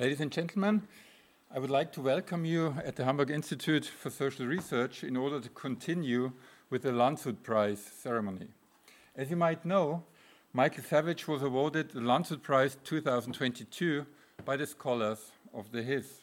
Ladies and gentlemen, I would like to welcome you at the Hamburg Institute for Social Research in order to continue with the Landshut Prize ceremony. As you might know, Michael Savage was awarded the Landshut Prize 2022 by the Scholars of the HIS.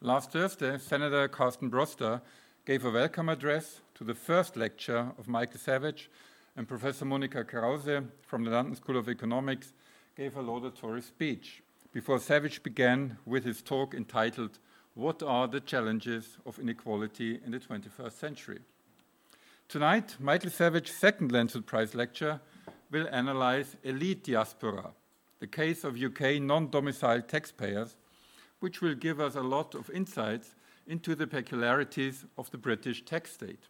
Last Thursday, Senator Carsten Brosda gave a welcome address to the first lecture of Michael Savage, and Professor Monika Krause from the London School of Economics gave a laudatory speech before Savage began with his talk entitled What Are the Challenges of Inequality in the 21st Century? Tonight, Michael Savage's second Landshut Prize lecture will analyze elite diaspora, the case of UK non-domiciled taxpayers, which will give us a lot of insights into the peculiarities of the British tax state.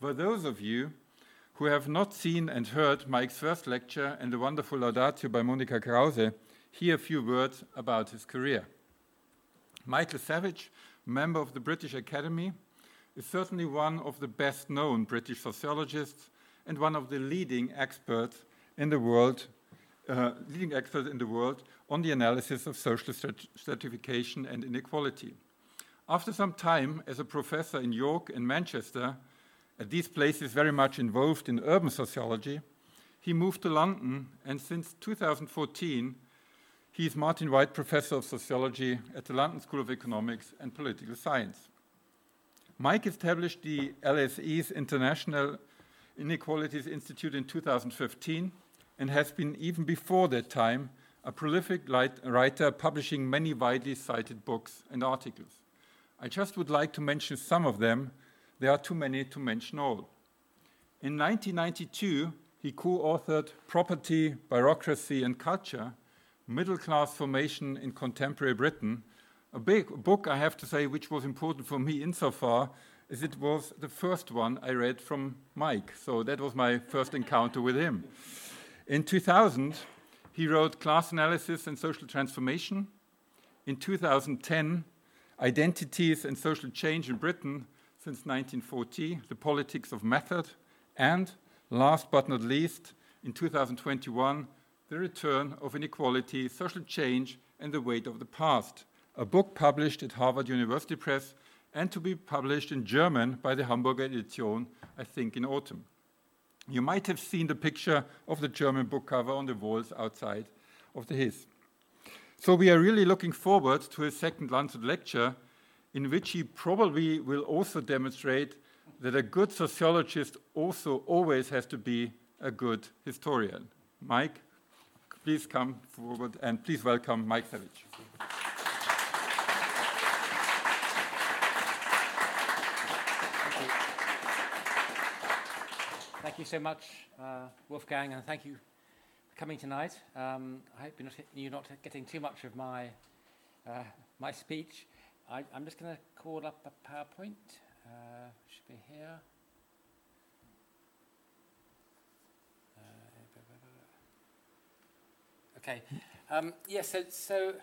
For those of you who have not seen and heard Mike's first lecture and the wonderful laudatio by Monika Krause, here a few words about his career. Michael Savage, member of the British Academy, is certainly one of the best known British sociologists and one of the leading experts in the world, uh, leading experts in the world on the analysis of social stratification and inequality. After some time as a professor in York and Manchester, at these places very much involved in urban sociology, he moved to London and since 2014 he is Martin White Professor of Sociology at the London School of Economics and Political Science. Mike established the LSE's International Inequalities Institute in 2015 and has been, even before that time, a prolific writer publishing many widely cited books and articles. I just would like to mention some of them. There are too many to mention all. In 1992, he co authored Property, Bureaucracy, and Culture Middle Class Formation in Contemporary Britain, a big book, I have to say, which was important for me insofar as it was the first one I read from Mike. So that was my first encounter with him. In 2000, he wrote Class Analysis and Social Transformation. In 2010, Identities and Social Change in Britain since 1940, The Politics of Method. And last but not least, in 2021, The Return of Inequality, Social Change, and the Weight of the Past, a book published at Harvard University Press and to be published in German by the Hamburger Edition, I think, in autumn. You might have seen the picture of the German book cover on the walls outside of the HIS. So we are really looking forward to his second Landshut lecture, in which he probably will also demonstrate that a good sociologist also always has to be a good historian. Mike, please come forward and please welcome Mike Savage. Thank you so much, uh, Wolfgang, and thank you for coming tonight. Um, I hope you're not, you're not, getting too much of my, uh, my speech. I, am just going to call up a PowerPoint. Uh, should be here. Okay. Um, yes, yeah, so, so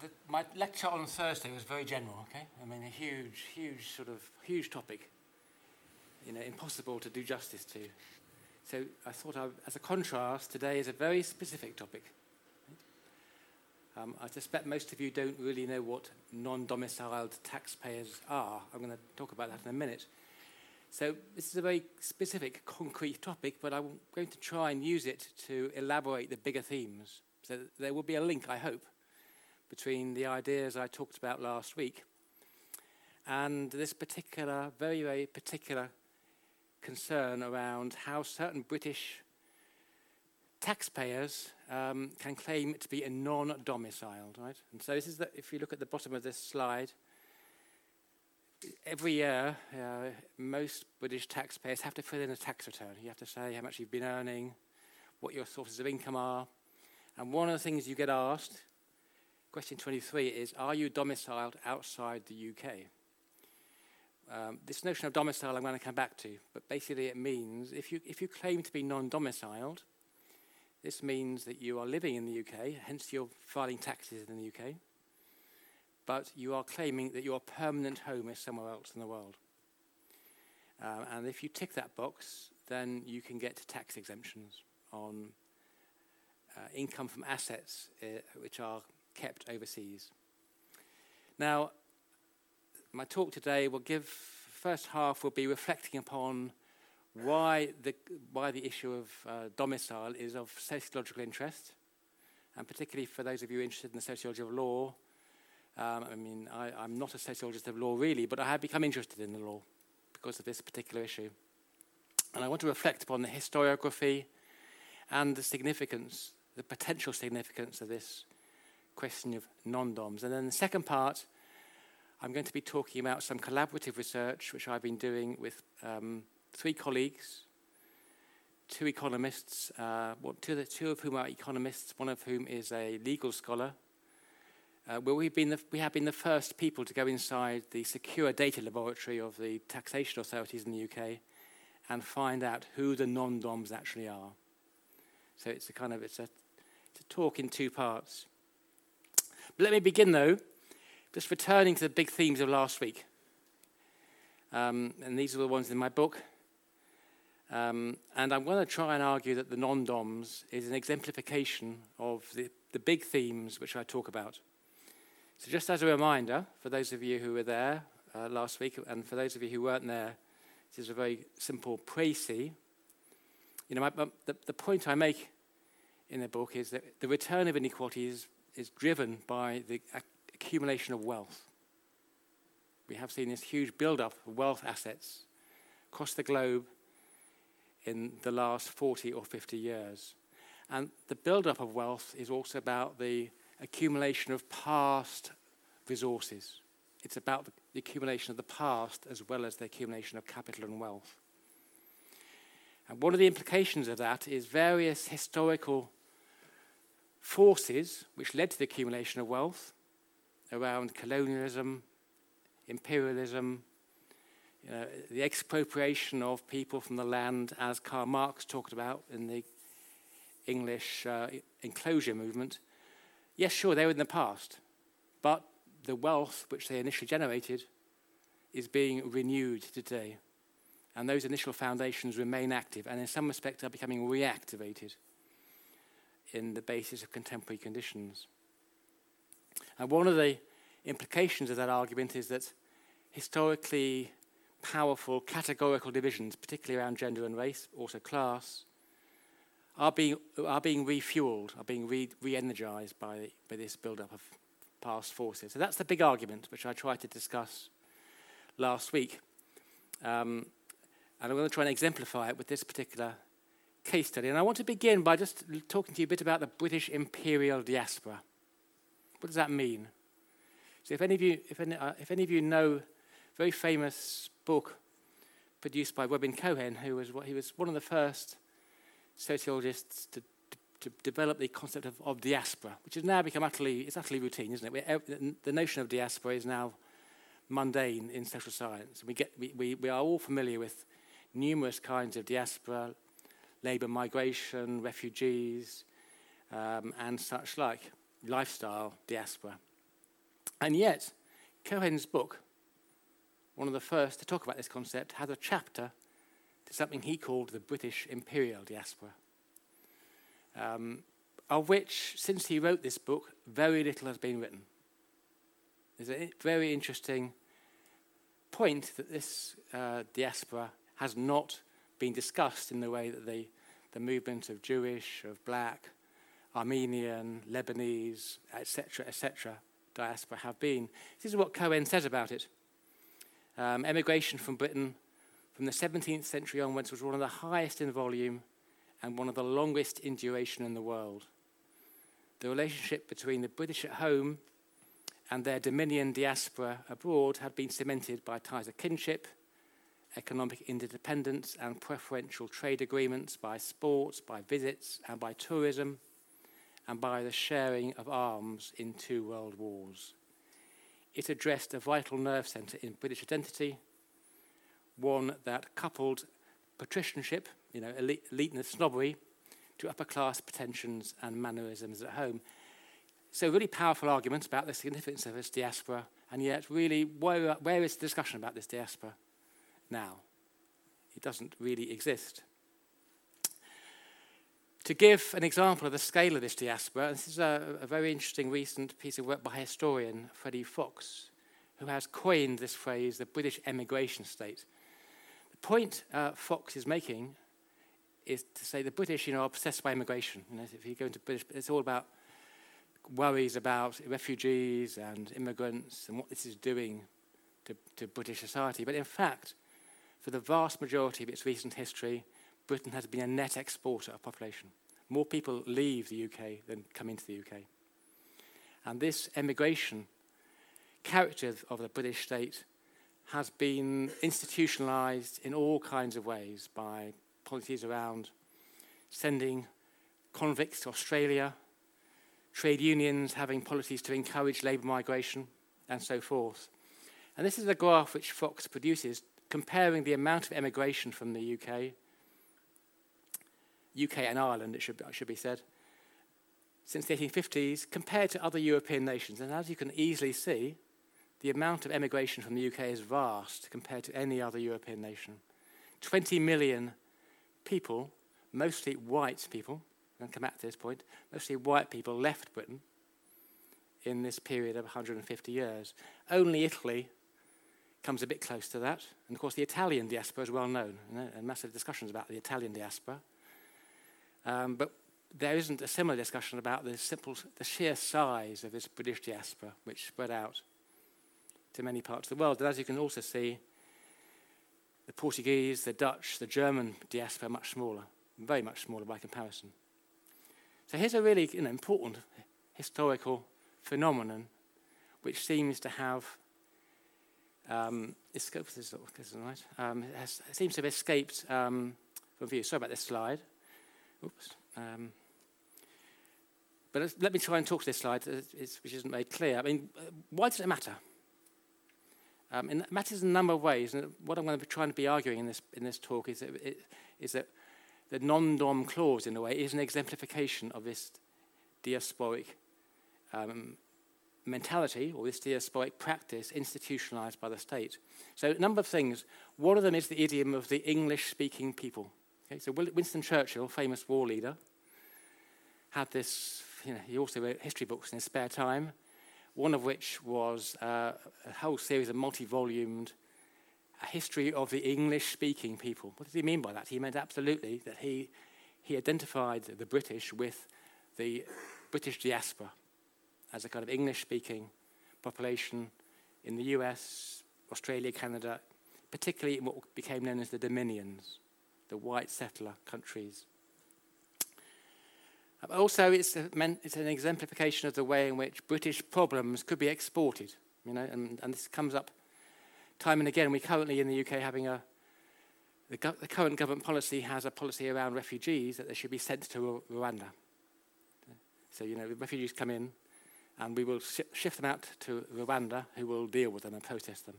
the, my lecture on Thursday was very general, okay? I mean, a huge, huge sort of, huge topic you know, impossible to do justice to. So I thought, I, as a contrast, today is a very specific topic. Um, I suspect most of you don't really know what non-domiciled taxpayers are. I'm going to talk about that in a minute. So this is a very specific, concrete topic, but I'm going to try and use it to elaborate the bigger themes. So there will be a link, I hope, between the ideas I talked about last week and this particular, very, very particular concern around how certain British taxpayers um, can claim to be a non-domiciled, right? And so this is the, if you look at the bottom of this slide, every year uh, most British taxpayers have to fill in a tax return. You have to say how much you've been earning, what your sources of income are, and one of the things you get asked, question 23, is are you domiciled outside the UK? Um, this notion of domicile I'm going to come back to, but basically it means if you, if you claim to be non-domiciled, this means that you are living in the UK, hence you're filing taxes in the UK, but you are claiming that your permanent home is somewhere else in the world. Um, and if you tick that box, then you can get tax exemptions on uh, income from assets uh, which are kept overseas. Now, my talk today will give, first half will be reflecting upon why the, why the issue of uh, domicile is of sociological interest, and particularly for those of you interested in the sociology of law. Um, I mean, I, am not a sociologist of law really, but I have become interested in the law because of this particular issue. And I want to reflect upon the historiography and the significance, the potential significance of this question of non DOMs. And then the second part, I'm going to be talking about some collaborative research which I've been doing with um, three colleagues, two economists, uh, two, of whom are economists, one of whom is a legal scholar. Uh, where we've been the, we have been the first people to go inside the secure data laboratory of the taxation authorities in the UK and find out who the non-DOMs actually are. So it's a kind of it's a, it's a talk in two parts. But let me begin though, just returning to the big themes of last week. Um, and these are the ones in my book. Um, and I'm going to try and argue that the non DOMs is an exemplification of the, the big themes which I talk about. So, just as a reminder, for those of you who were there uh, last week, and for those of you who weren't there, this is a very simple précis. You know, my, my, the, the point I make in the book is that the return of inequality is, is driven by the accumulation of wealth. We have seen this huge build-up of wealth assets across the globe in the last 40 or 50 years. And the build-up of wealth is also about the accumulation of past resources. It's about the accumulation of the past as well as the accumulation of capital and wealth. And one of the implications of that is various historical forces which led to the accumulation of wealth around colonialism, imperialism, uh, the expropriation of people from the land, as Karl Marx talked about in the English uh, enclosure movement. Yes, sure, they were in the past, but the wealth which they initially generated is being renewed today. And those initial foundations remain active and, in some respects, are becoming reactivated in the basis of contemporary conditions. And one of the implications of that argument is that historically powerful categorical divisions, particularly around gender and race, also class, are being, are being refueled, are being re, energized by, by this build-up of past forces. So that's the big argument, which I tried to discuss last week. Um, and I'm going to try and exemplify it with this particular case study. And I want to begin by just talking to you a bit about the British imperial diaspora. What does that mean? So, if any of you, if any, uh, if any of you know very famous book produced by Robin Cohen, who was he was one of the first sociologists to, to, to develop the concept of, of, diaspora, which has now become utterly it's utterly routine, isn't it? We're, the notion of diaspora is now mundane in social science. We, get, we, we, we are all familiar with numerous kinds of diaspora, labour migration, refugees, um, and such like, lifestyle diaspora. And yet, Cohen's book one of the first to talk about this concept, has a chapter to something he called the British Imperial Diaspora, um, of which, since he wrote this book, very little has been written. There's a very interesting point that this uh, diaspora has not been discussed in the way that the, the movement of Jewish, of black, Armenian, Lebanese, etc., etc., diaspora have been. This is what Cohen says about it. Um, emigration from Britain from the 17th century onwards was one of the highest in volume and one of the longest in duration in the world. The relationship between the British at home and their dominion diaspora abroad had been cemented by ties of kinship, economic interdependence, and preferential trade agreements, by sports, by visits, and by tourism, and by the sharing of arms in two world wars. It addressed a vital nerve centre in British identity, one that coupled patricianship, you know, elite, eliteness, snobbery, to upper class pretensions and mannerisms at home. So, really powerful arguments about the significance of this diaspora, and yet, really, where, where is the discussion about this diaspora now? It doesn't really exist. To give an example of the scale of this diaspora, this is a, a very interesting recent piece of work by historian Freddie Foks, who has coined this phrase, the British emigration state. Point uh, Foks is making is to say the British, you know, are obsessed by immigration. You know, if you go into British, it's all about worries about refugees and immigrants and what this is doing to, to British society. But in fact, for the vast majority of its recent history, Britain has been a net exporter of population. More people leave the UK than come into the UK. And this emigration character of the British state has been institutionalized in all kinds of ways by policies around sending convicts to Australia, trade unions having policies to encourage labour migration, and so forth. And this is a graph which Foks produces comparing the amount of emigration from the UK, UK and Ireland, it should be, it should be said, since the 1850s compared to other European nations. And as you can easily see, the amount of emigration from the UK is vast compared to any other European nation. 20 million people, mostly white people, to come back to this point, mostly white people left Britain in this period of 150 years. Only Italy comes a bit close to that. And of course, the Italian diaspora is well known, you know, and massive discussions about the Italian diaspora. Um, but there isn't a similar discussion about the simple, the sheer size of this British diaspora, which spread out to many parts of the world. And as you can also see, the Portuguese, the Dutch, the German diaspora much smaller, very much smaller by comparison. So here's a really you know, important historical phenomenon which seems to have um, escaped, this is right, um, has, seems to have escaped um, from view. Sorry about this slide. Oops. Um, but let me try and talk to this slide, uh, which isn't made clear. I mean, uh, why does it matter? Um, and it matters in a number of ways. And what I'm going to be trying to be arguing in this, in this talk is that, it, is that the non-dom clause, in a way, is an exemplification of this diasporic um, mentality or this diasporic practice institutionalized by the state. So a number of things. One of them is the idiom of the English-speaking people. Okay, so Winston Churchill, famous war leader, had this, you know, he also wrote history books in his spare time, one of which was uh, a whole series of multi-volumed a history of the English-speaking people. What did he mean by that? He meant absolutely that he, he identified the British with the British diaspora as a kind of English-speaking population in the US, Australia, Canada, particularly in what became known as the Dominions, the white settler countries. Also, it's, it's an exemplification of the way in which British problems could be exported, you know, and, and this comes up time and again, we're currently in the UK having a, the, go- the, current government policy has a policy around refugees that they should be sent to Rwanda. So, you know, refugees come in and we will sh- shift them out to Rwanda who will deal with them and process them.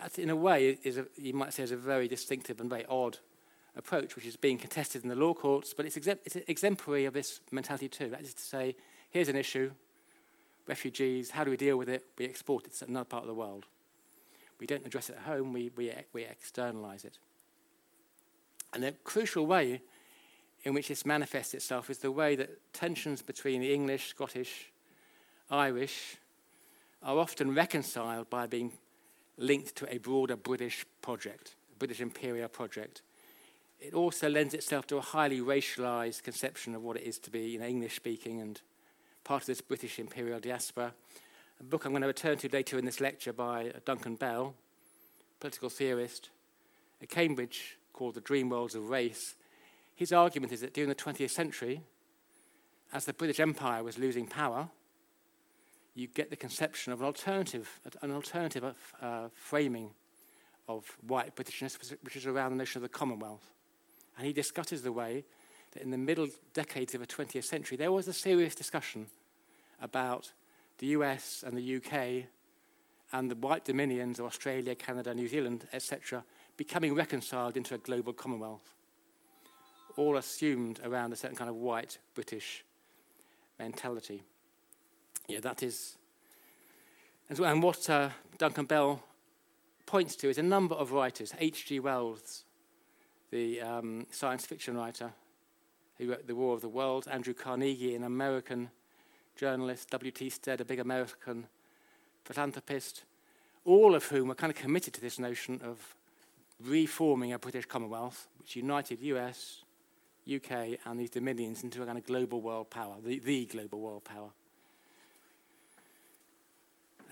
That, in a way, is a, you might say is a very distinctive and very odd approach, which is being contested in the law courts, but it's, exem- it's exemplary of this mentality too. That is to say, here's an issue, refugees, how do we deal with it? We export it to another part of the world. We don't address it at home, we, we, we externalize it. And the crucial way in which this manifests itself is the way that tensions between the English, Scottish, Irish are often reconciled by being linked to a broader British project, a British imperial project. It also lends itself to a highly racialized conception of what it is to be you know, English speaking and part of this British imperial diaspora a book I'm going to return to later in this lecture by Duncan Bell, political theorist at Cambridge called The Dream Worlds of Race. His argument is that during the 20th century, as the British Empire was losing power, you get the conception of an alternative, an alternative uh, framing of white Britishness, which is around the notion of the Commonwealth. And he discusses the way that in the middle decades of the 20th century, there was a serious discussion about the US and the UK and the white dominions of Australia, Canada, New Zealand, etc., becoming reconciled into a global commonwealth, all assumed around a certain kind of white British mentality. Yeah, that is. And what uh, Duncan Bell points to is a number of writers. H.G. Wells, the um, science fiction writer, who wrote The War of the Worlds, Andrew Carnegie, an American journalist, W.T. Stead, a big American philanthropist, all of whom were kind of committed to this notion of reforming a British Commonwealth, which united US, UK, and these dominions into a kind of global world power, the, the global world power.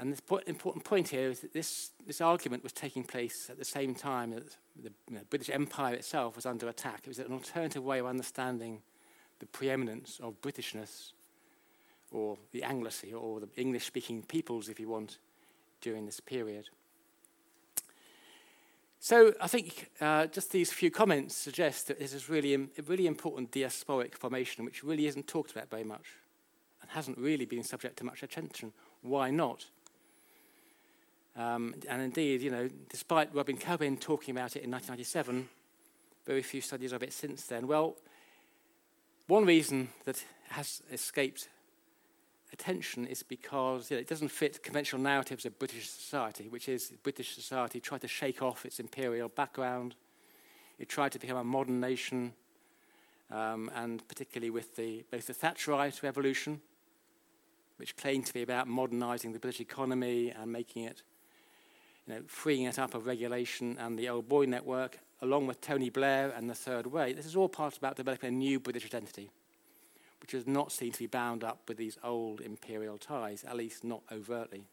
And the important point here is that this, this argument was taking place at the same time that the you know, British Empire itself was under attack. It was an alternative way of understanding the preeminence of Britishness or the Anglocy or the English speaking peoples, if you want, during this period. So I think uh, just these few comments suggest that this is really a really important diasporic formation, which really isn't talked about very much and hasn't really been subject to much attention. Why not? Um, and indeed, you know, despite Robin Cohen talking about it in 1997, very few studies of it since then. Well, one reason that has escaped attention is because you know, it doesn't fit conventional narratives of British society, which is British society tried to shake off its imperial background. It tried to become a modern nation, um, and particularly with the, both the Thatcherite revolution, which claimed to be about modernising the British economy and making it you know, freeing it up of regulation and the old boy network, along with Tony Blair and the Third Way, this is all part about developing a new British identity, which does not seem to be bound up with these old imperial ties, at least not overtly.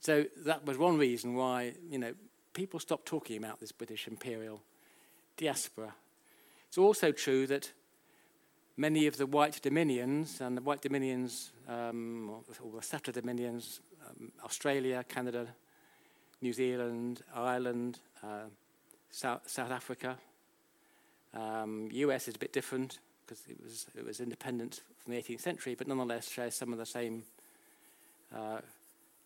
So that was one reason why, you know, people stopped talking about this British imperial diaspora. It's also true that many of the white dominions and the white dominions, um, or, or settler dominions, um, Australia, Canada, New Zealand, Ireland, uh, South, South Africa. Um, US is a bit different because it was, it was independent from the 18th century, but nonetheless shares some of the same uh,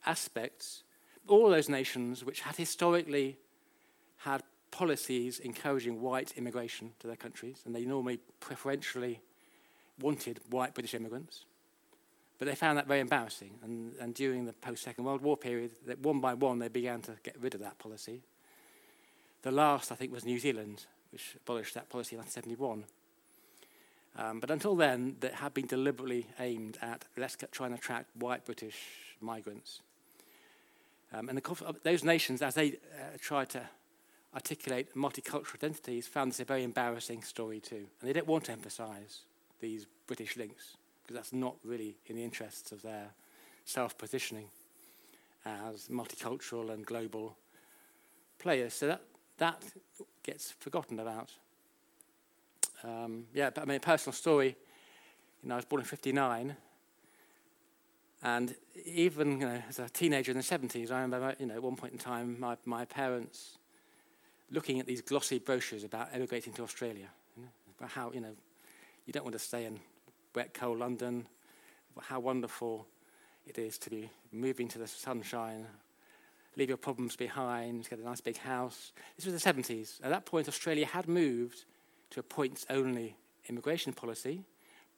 aspects. All those nations which had historically had policies encouraging white immigration to their countries, and they normally preferentially wanted white British immigrants. But they found that very embarrassing. And, and during the post Second World War period, that one by one they began to get rid of that policy. The last, I think, was New Zealand, which abolished that policy in 1971. Um, but until then, that had been deliberately aimed at let's try and attract white British migrants. Um, and the, those nations, as they uh, tried to articulate multicultural identities, found this a very embarrassing story too. And they didn't want to emphasize these British links because that's not really in the interests of their self positioning as multicultural and global players. So that, that gets forgotten about. Um, yeah, but I mean, a personal story. You know, I was born in 59. And even you know, as a teenager in the 70s, I remember, you know, at one point in time, my, my parents looking at these glossy brochures about emigrating to Australia. You know, about how, you know, you don't want to stay in wet, cold London, how wonderful it is to be moving to the sunshine, leave your problems behind, get a nice big house. This was the 70s. At that point, Australia had moved to a points only immigration policy,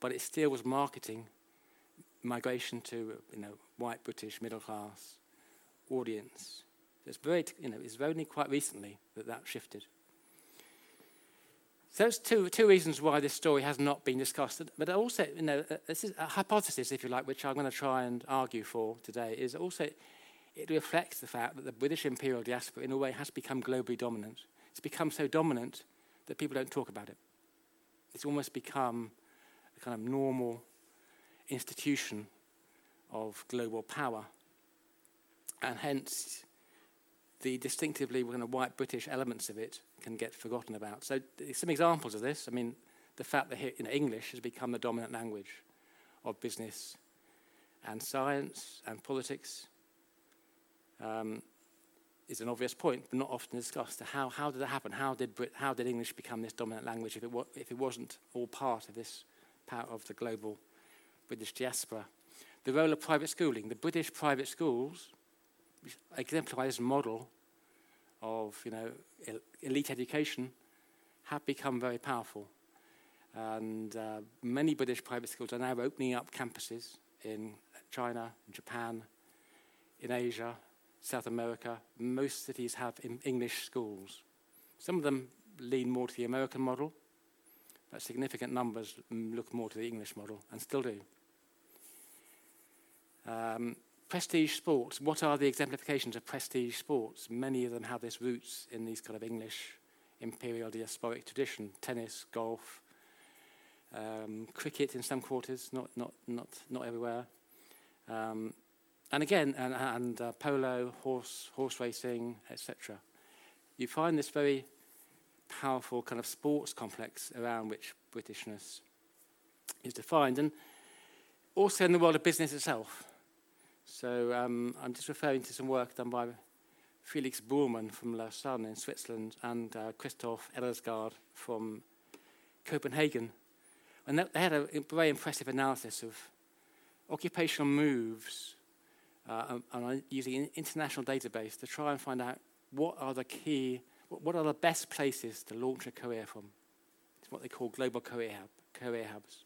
but it still was marketing migration to you know, white British middle class audience. It's very, you know, it's only quite recently that that shifted. So there's two, two reasons why this story has not been discussed. But also, you know, uh, this is a hypothesis, if you like, which I'm going to try and argue for today, is also it reflects the fact that the British imperial diaspora, in a way, has become globally dominant. It's become so dominant that people don't talk about it. It's almost become a kind of normal institution of global power. And hence, the distinctively kind of white British elements of it can get forgotten about. So some examples of this. I mean, the fact that you know, English has become the dominant language of business and science and politics um, is an obvious point, but not often discussed. How, how did that happen? How did, Brit- how did English become this dominant language if it, wa- if it wasn't all part of this part of the global British diaspora? The role of private schooling. The British private schools exemplify this model of you know elite education have become very powerful, and uh, many British private schools are now opening up campuses in China, in Japan, in Asia, South America. Most cities have English schools. Some of them lean more to the American model, but significant numbers look more to the English model and still do. Um, prestige sports, what are the exemplifications of prestige sports? Many of them have this roots in these kind of English imperial diasporic tradition tennis, golf, um, cricket in some quarters, not, not, not, not everywhere. Um, and again, and, and uh, polo, horse, horse racing, etc. You find this very powerful kind of sports complex around which Britishness is defined, and also in the world of business itself. So um, I'm just referring to some work done by Felix Bühlmann from Lausanne in Switzerland and uh, Christoph Ellersgaard from Copenhagen. And they had a very impressive analysis of occupational moves uh, and using an international database to try and find out what are the key, what are the best places to launch a career from. It's what they call global career, hub, career hubs.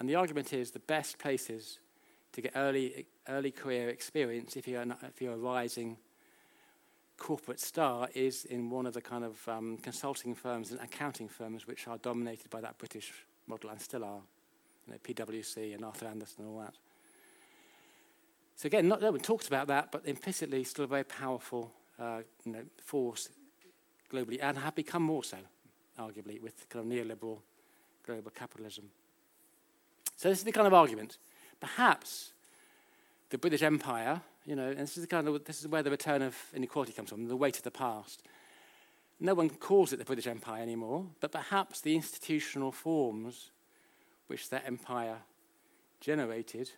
And the argument is the best places to get early, early career experience if you're, not, if you're a rising corporate star is in one of the kind of um, consulting firms and accounting firms which are dominated by that British model and still are. You know, PwC and Arthur Andersen and all that. So again, not, no one talks about that, but implicitly still a very powerful uh, you know, force globally and have become more so, arguably, with kind of neoliberal global capitalism. So this is the kind of argument. Perhaps the British Empire, you know, and this is, kind of, this is where the return of inequality comes from, the weight of the past. No one calls it the British Empire anymore, but perhaps the institutional forms which that empire generated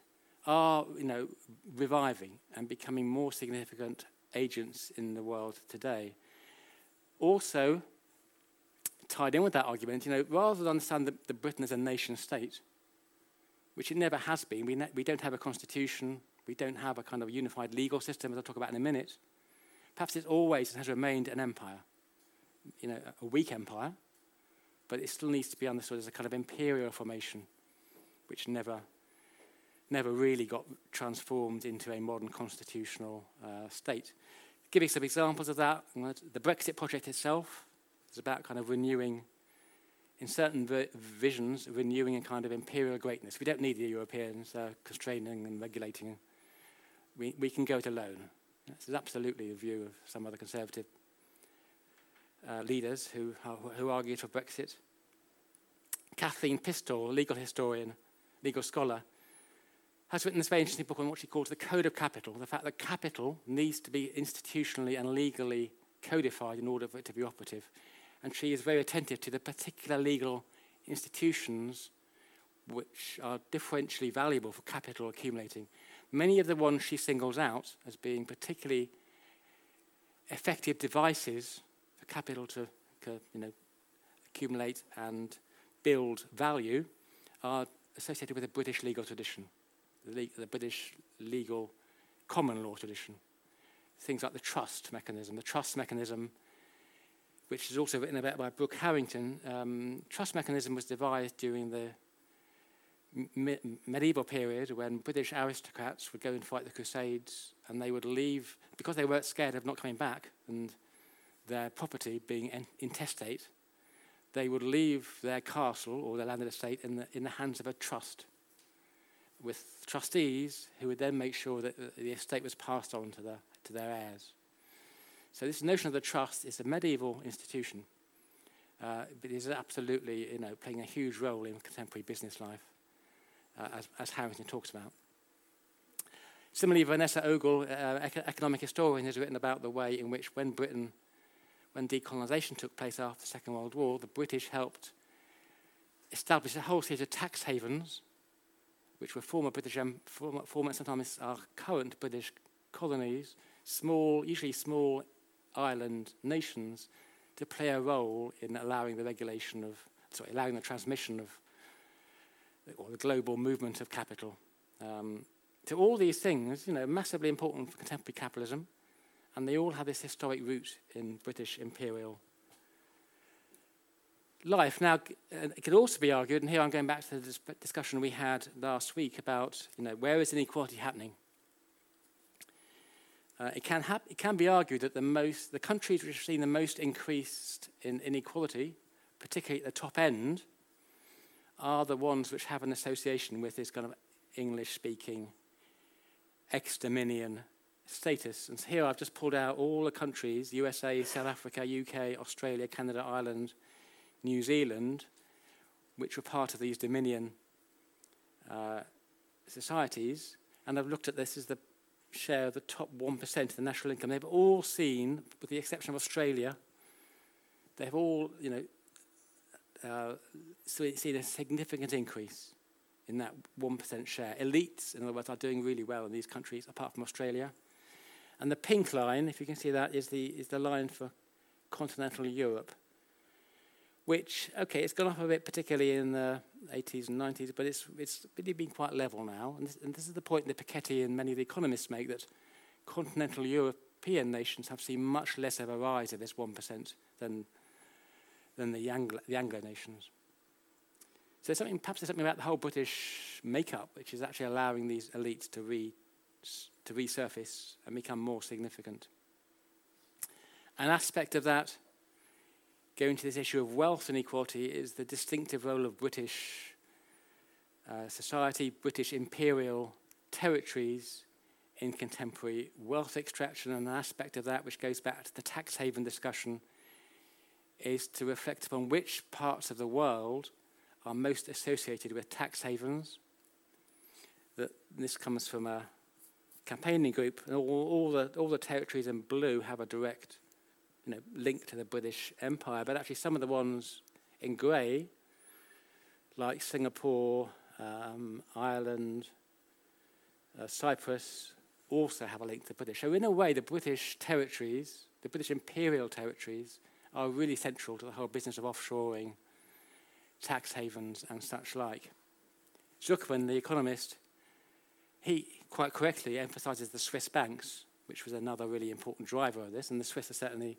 are, you know, reviving and becoming more significant agents in the world today. Also, tied in with that argument, you know, rather than understand the, the Britain as a nation state, which it never has been, we, ne- we don't have a constitution, we don't have a kind of unified legal system, as I'll talk about in a minute. Perhaps it always and has remained an empire, you know, a weak empire, but it still needs to be understood as a kind of imperial formation, which never never really got transformed into a modern constitutional uh, state. Giving some examples of that, the Brexit project itself is about kind of renewing, in certain visions, renewing a kind of imperial greatness. We don't need the Europeans uh, constraining and regulating. We, we can go it alone. This is absolutely the view of some other conservative uh, leaders who, who argued for Brexit. Katharina Pistor, legal historian, legal scholar, has written this very interesting book on what she calls the Code of Capital, the fact that capital needs to be institutionally and legally codified in order for it to be operative. And she is very attentive to the particular legal institutions which are differentially valuable for capital accumulating. Many of the ones she singles out as being particularly effective devices for capital to you know, accumulate and build value are associated with the British legal tradition the, the British legal common law tradition. Things like the trust mechanism. The trust mechanism, which is also written about by Brooke Harrington, um, trust mechanism was devised during the me- medieval period when British aristocrats would go and fight the Crusades and they would leave, because they weren't scared of not coming back and their property being en- intestate, they would leave their castle or their landed estate in the, in the hands of a trust with trustees who would then make sure that the estate was passed on to, the, to their heirs. So this notion of the trust is a medieval institution, uh, but is absolutely you know, playing a huge role in contemporary business life, uh, as, as Harrington talks about. Similarly, Vanessa Ogle, uh, economic historian, has written about the way in which when Britain, when decolonisation took place after the Second World War, the British helped establish a whole series of tax havens which were former British, former, former sometimes our current British colonies, small, usually small island nations, to play a role in allowing the regulation of, sorry, allowing the transmission of, or the global movement of capital. Um, so all these things, you know, massively important for contemporary capitalism, and they all have this historic root in British imperial life. Now, it could also be argued, and here I'm going back to the discussion we had last week about, you know, where is inequality happening? Uh, it, can hap- it can be argued that the, most, the countries which have seen the most increased in inequality, particularly at the top end, are the ones which have an association with this kind of English speaking ex dominion status. And here I've just pulled out all the countries USA, South Africa, UK, Australia, Canada, Ireland, New Zealand, which were part of these dominion uh, societies. And I've looked at this as the share of the top 1% of the national income. They've all seen, with the exception of Australia, they've all, you know, uh, seen a significant increase in that 1% share. Elites, in other words, are doing really well in these countries, apart from Australia. And the pink line, if you can see that, is the, is the line for continental Europe, which, okay, it's gone up a bit, particularly in the 80s and 90s, but it's, it's really been quite level now. And this, and this is the point that Piketty and many of the economists make that continental European nations have seen much less of a rise of this 1% than, than the, Anglo, the Anglo nations. So there's something, perhaps there's something about the whole British makeup which is actually allowing these elites to, re, to resurface and become more significant. An aspect of that going to this issue of wealth inequality is the distinctive role of British uh, society, British imperial territories in contemporary wealth extraction, and an aspect of that which goes back to the tax haven discussion is to reflect upon which parts of the world are most associated with tax havens. That this comes from a campaigning group, and all, all, the, all the territories in blue have a direct you know, linked to the British Empire, but actually some of the ones in grey, like Singapore, um, Ireland, uh, Cyprus, also have a link to the British. So in a way, the British territories, the British imperial territories, are really central to the whole business of offshoring, tax havens, and such like. Zucman, the economist, he quite correctly emphasizes the Swiss banks, which was another really important driver of this, and the Swiss are certainly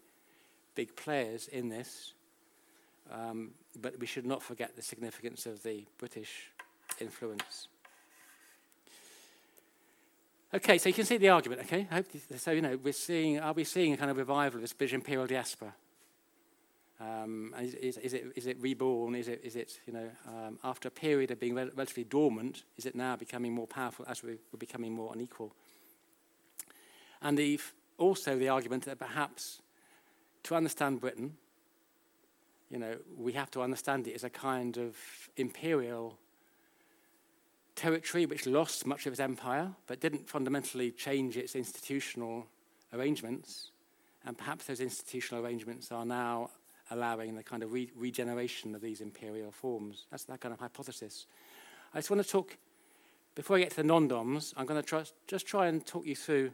big players in this, um, but we should not forget the significance of the British influence. Okay, so you can see the argument. Okay, so you know we're seeing. Are we seeing a kind of revival of this British imperial diaspora? Um, is, is, is, it, is it reborn? Is it, is it you know, um, after a period of being rel- relatively dormant, is it now becoming more powerful as we, we're becoming more unequal? And the, also the argument that perhaps to understand Britain, you know, we have to understand it as a kind of imperial territory which lost much of its empire but didn't fundamentally change its institutional arrangements. And perhaps those institutional arrangements are now allowing the kind of re- regeneration of these imperial forms. That's that kind of hypothesis. I just want to talk, before I get to the non DOMs, I'm going to try, just try and talk you through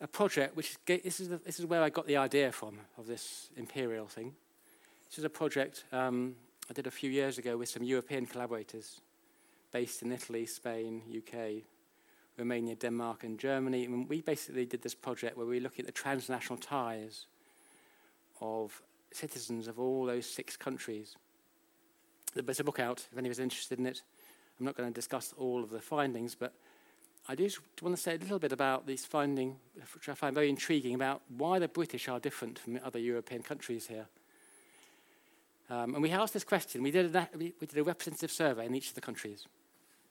a project which this is, the, this is where I got the idea from of this imperial thing. This is a project um, I did a few years ago with some European collaborators based in Italy, Spain, UK, Romania, Denmark, and Germany. And we basically did this project where we look at the transnational ties of citizens of all those six countries. There's a book out if anyone's interested in it. I'm not going to discuss all of the findings, but I do want to say a little bit about this finding, which I find very intriguing, about why the British are different from other European countries here. Um, and we asked this question. We did, a, we did a representative survey in each of the countries.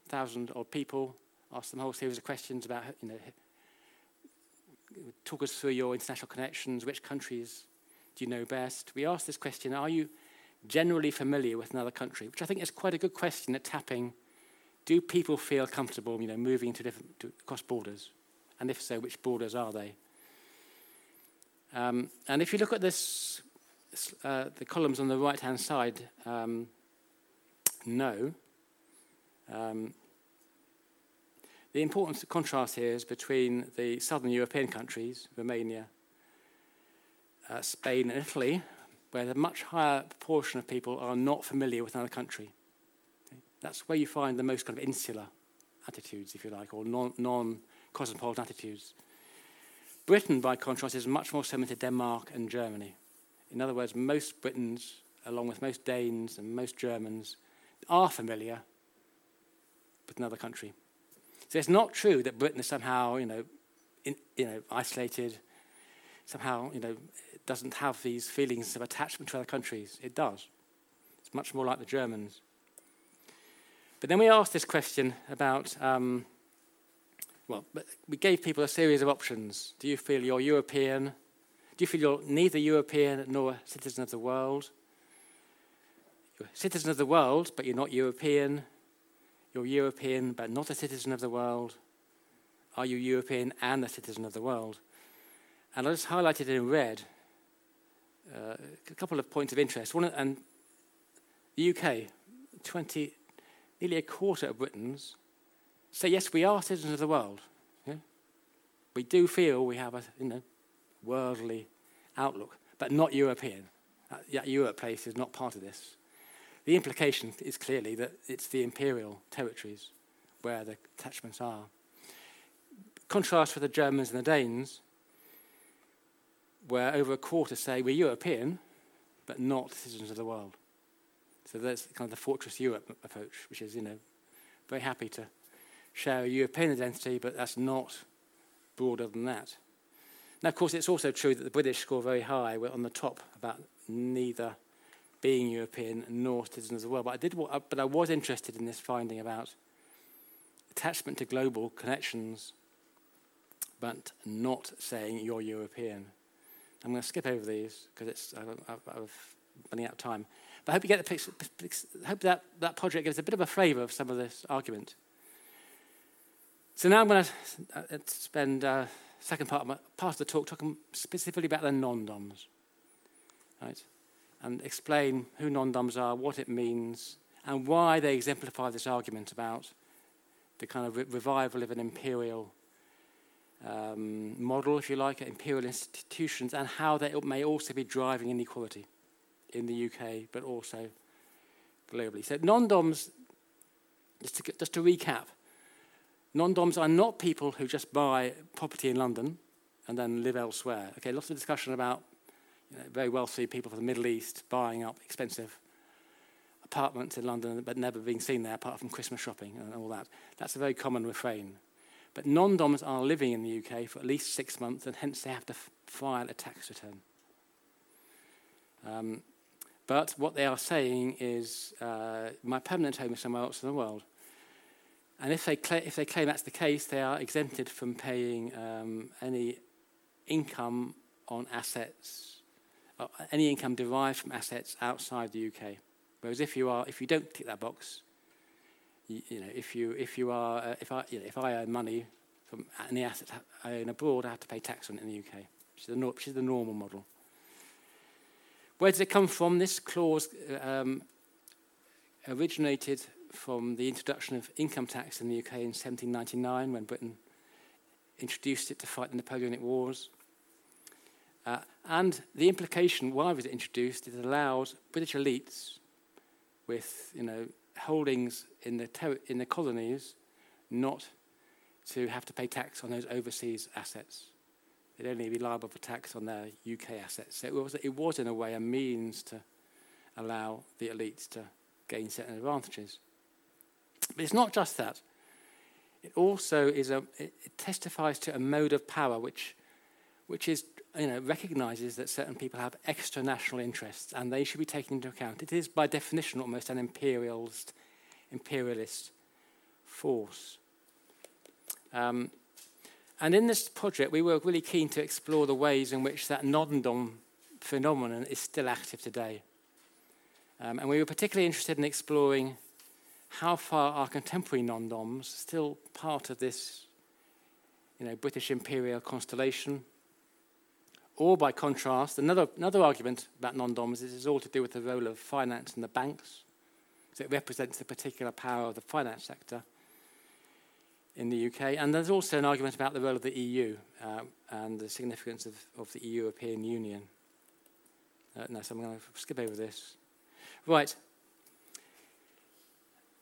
Thousand odd people, asked them a whole series of questions about, you know, talk us through your international connections, which countries do you know best? We asked this question, are you generally familiar with another country? Which I think is quite a good question at tapping do people feel comfortable, you know, moving to different to, across borders? And if so, which borders are they? Um, and if you look at this, uh, the columns on the right-hand side, um, no. Um, the important contrast here is between the southern European countries, Romania, uh, Spain, and Italy, where a much higher proportion of people are not familiar with another country. That's where you find the most kind of insular attitudes, if you like, or non cosmopolitan attitudes. Britain, by contrast, is much more similar to Denmark and Germany. In other words, most Britons, along with most Danes and most Germans, are familiar with another country. So it's not true that Britain is somehow, you know, in, you know, isolated, somehow, you know, doesn't have these feelings of attachment to other countries. It does. It's much more like the Germans But then we asked this question about, um, well, we gave people a series of options. Do you feel you're European? Do you feel you're neither European nor a citizen of the world? You're a citizen of the world, but you're not European. You're European, but not a citizen of the world. Are you European and a citizen of the world? And I just highlighted in red uh, a couple of points of interest. One, and the UK, 20, nearly a quarter of Britons say, yes, we are citizens of the world. Yeah? We do feel we have a you know, worldly outlook, but not European. Uh, that, that Europe place is not part of this. The implication is clearly that it's the imperial territories where the attachments are. Contrast with the Germans and the Danes, where over a quarter say we're European, but not citizens of the world. So that's kind of the Fortress Europe approach, which is, you know, very happy to share a European identity, but that's not broader than that. Now, of course, it's also true that the British score very high. We're on the top about neither being European nor citizens of the world. But I, did, but I was interested in this finding about attachment to global connections, but not saying you're European. I'm going to skip over these because it's I've, I've running out of time. But I hope you get the picture. hope that, that project gives a bit of a flavour of some of this argument. So now I'm going to uh, spend uh, second part of, my, part of the talk talking specifically about the non-DOMs, right? And explain who non-DOMs are, what it means, and why they exemplify this argument about the kind of re- revival of an imperial um, model, if you like, imperial institutions, and how that may also be driving inequality in the UK, but also globally. So, non DOMs, just to, just to recap, non DOMs are not people who just buy property in London and then live elsewhere. Okay, lots of discussion about you know, very wealthy people from the Middle East buying up expensive apartments in London but never being seen there apart from Christmas shopping and all that. That's a very common refrain. But non DOMs are living in the UK for at least six months and hence they have to f- file a tax return. Um, but what they are saying is uh, my permanent home is somewhere else in the world. And if they, cl- if they claim that's the case, they are exempted from paying um, any income on assets, uh, any income derived from assets outside the UK. Whereas if you are, if you don't tick that box, you, you know, if you if you are uh, if I you know, if I earn money from any assets I own abroad, I have to pay tax on it in the UK, which is the, which is the normal model. Where does it come from? This clause um, originated from the introduction of income tax in the UK in 1799 when Britain introduced it to fight the Napoleonic Wars. Uh, and the implication, why was it introduced, it allowed British elites with, you know, holdings in the, ter- in the colonies not to have to pay tax on those overseas assets. They'd only be liable for tax on their UK assets. So it was, it was, in a way, a means to allow the elites to gain certain advantages. But it's not just that. It also is a, it, it testifies to a mode of power which, which is, you know, recognizes that certain people have extra national interests and they should be taken into account. It is, by definition, almost an imperialist, imperialist force. Um, and in this project, we were really keen to explore the ways in which that non-dom phenomenon is still active today. Um, and we were particularly interested in exploring how far are contemporary non-doms still part of this you know, British imperial constellation? Or by contrast, another, another argument about non-doms is, is all to do with the role of finance and the banks. So it represents the particular power of the finance sector in the UK. And there's also an argument about the role of the EU uh, and the significance of, of the European Union. Uh, no, so I'm going to skip over this. Right.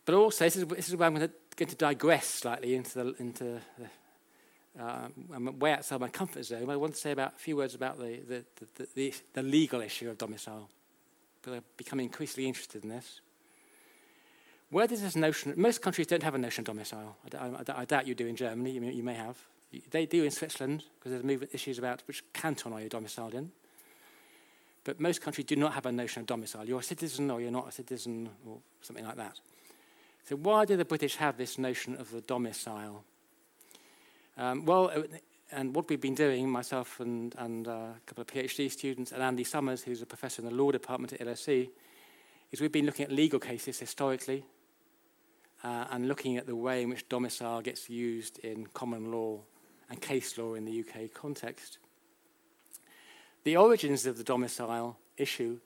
But also, this is, this is where I'm going to, going to digress slightly into the, into the, uh, I'm way outside my comfort zone. I want to say about a few words about the, the, the, the, the legal issue of domicile. But I've become increasingly interested in this. Where does this notion, most countries don't have a notion of domicile. I, I, I doubt you do in Germany, you you may have. They do in Switzerland, because there's movement issues about which canton are you domiciled in. But most countries do not have a notion of domicile. You're a citizen or you're not a citizen or something like that. So, why do the British have this notion of the domicile? Um, well, uh, and what we've been doing, myself and, and uh, a couple of PhD students, and Andy Summers, who's a professor in the law department at LSE, is we've been looking at legal cases historically uh, and looking at the way in which domicile gets used in common law and case law in the UK context. The origins of the domicile issue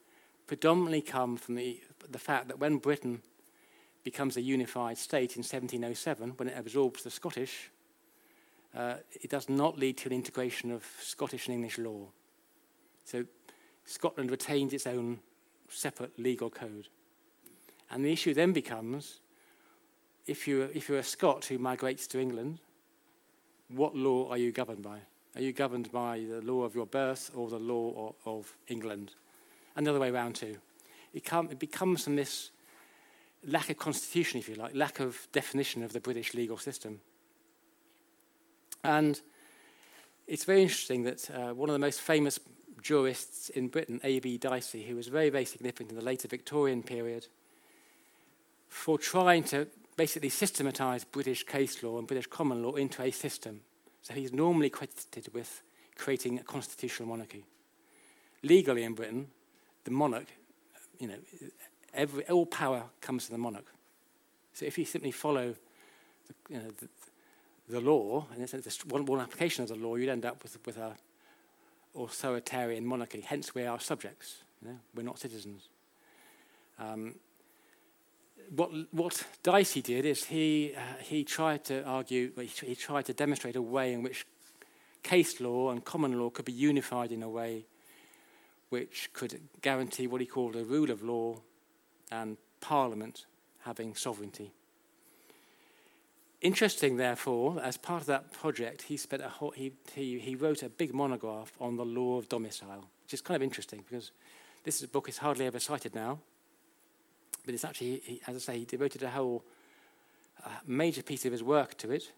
predominantly come from the, the fact that when Britain becomes a unified state in 1707, when it absorbs the Scottish, uh, it does not lead to an integration of Scottish and English law. So Scotland retains its own separate legal code. And the issue then becomes if you're, if you're a Scot who migrates to England, what law are you governed by? Are you governed by the law of your birth or the law of, of England? And the other way around, too. It, it becomes from this lack of constitution, if you like, lack of definition of the British legal system. And it's very interesting that uh, one of the most famous jurists in Britain, A.V. Dicey, who was very, very significant in the later Victorian period, for trying to basically systematized British case law and British common law into a system. So he's normally credited with creating a constitutional monarchy. Legally in Britain, the monarch, you know, every, all power comes to the monarch. So if you simply follow the, you know, the, the law, and it's sense, one, one application of the law, you'd end up with, with a authoritarian monarchy. Hence, we are subjects. You know? We're not citizens. Um, what, what Dicey did is he, uh, he tried to argue, he, tried to demonstrate a way in which case law and common law could be unified in a way which could guarantee what he called a rule of law and Parliament having sovereignty. Interesting, therefore, as part of that project, he, spent a whole, he, he, he wrote a big monograph on the law of domicile, which is kind of interesting because this book is hardly ever cited now. But it's actually, as I say, he devoted a whole uh, major piece of his work to it.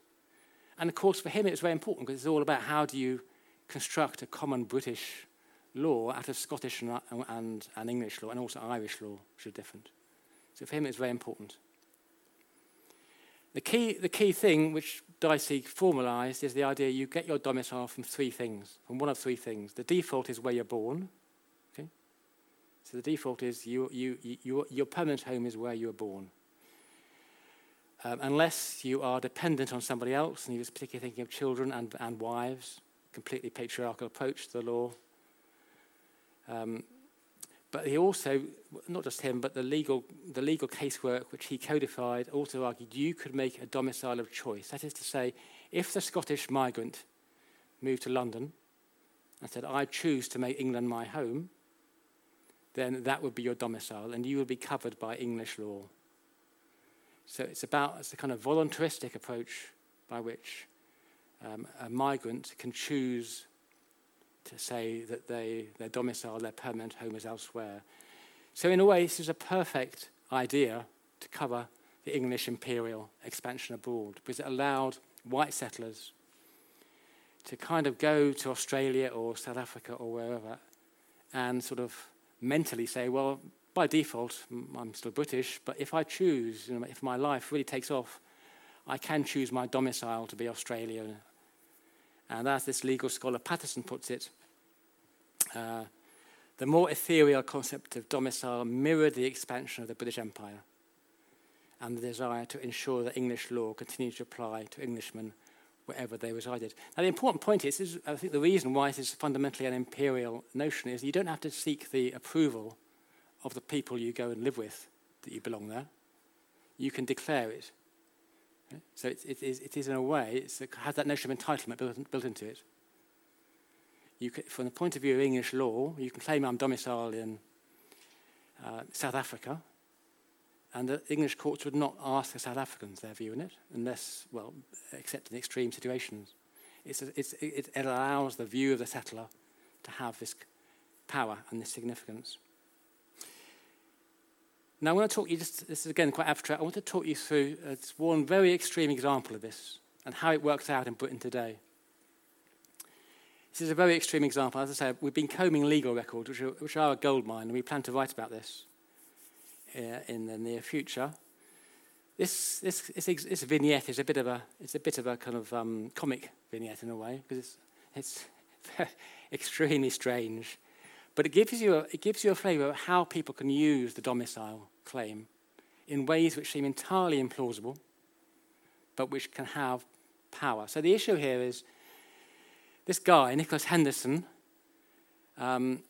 And of course, for him, it was very important because it's all about how do you construct a common British law out of Scottish and, and, and English law, and also Irish law, which are different. So for him, it's very important. The key, the key thing which Dicey formalized is the idea you get your domicile from three things, from one of three things. The default is where you're born. So the default is you, you, you, your permanent home is where you were born. Um, unless you are dependent on somebody else, and he was particularly thinking of children and, and wives, completely patriarchal approach to the law. Um, but he also, not just him, but the legal, the legal casework which he codified also argued you could make a domicile of choice. That is to say, if the Scottish migrant moved to London and said, I choose to make England my home, then that would be your domicile and you would be covered by English law. So it's about it's a kind of voluntaristic approach by which um, a migrant can choose to say that they, their domicile, their permanent home is elsewhere. So, in a way, this is a perfect idea to cover the English imperial expansion abroad because it allowed white settlers to kind of go to Australia or South Africa or wherever and sort of mentally say, well, by default, I'm still British, but if I choose, you know, if my life really takes off, I can choose my domicile to be Australia and as this legal scholar Patterson puts it, uh, the more ethereal concept of domicile mirrored the expansion of the British Empire and the desire to ensure that English law continued to apply to Englishmen wherever they resided. Now, the important point is, is, I think the reason why this is fundamentally an imperial notion is you don't have to seek the approval of the people you go and live with that you belong there. You can declare it. So it, it, is, it is, in a way, it has that notion of entitlement built, built into it. Can, from the point of view of English law, you can claim I'm domiciled in uh, South Africa, and the English courts would not ask the South Africans their view in it, unless, well, except in extreme situations. It's a, it's, it, it allows the view of the settler to have this power and this significance. Now, I want to talk you just, this is again quite abstract, I want to talk you through uh, one very extreme example of this and how it works out in Britain today. This is a very extreme example. As I said, we've been combing legal records, which are, which are a gold mine, and we plan to write about this in the near future. this, this, this, this vignette is a bit of a, it's a bit of a kind of um, comic vignette in a way, because it's, it's extremely strange. But it gives you a, it gives you a flavour of how people can use the domicile claim in ways which seem entirely implausible, but which can have power. So the issue here is this guy, Nicholas Henderson, um,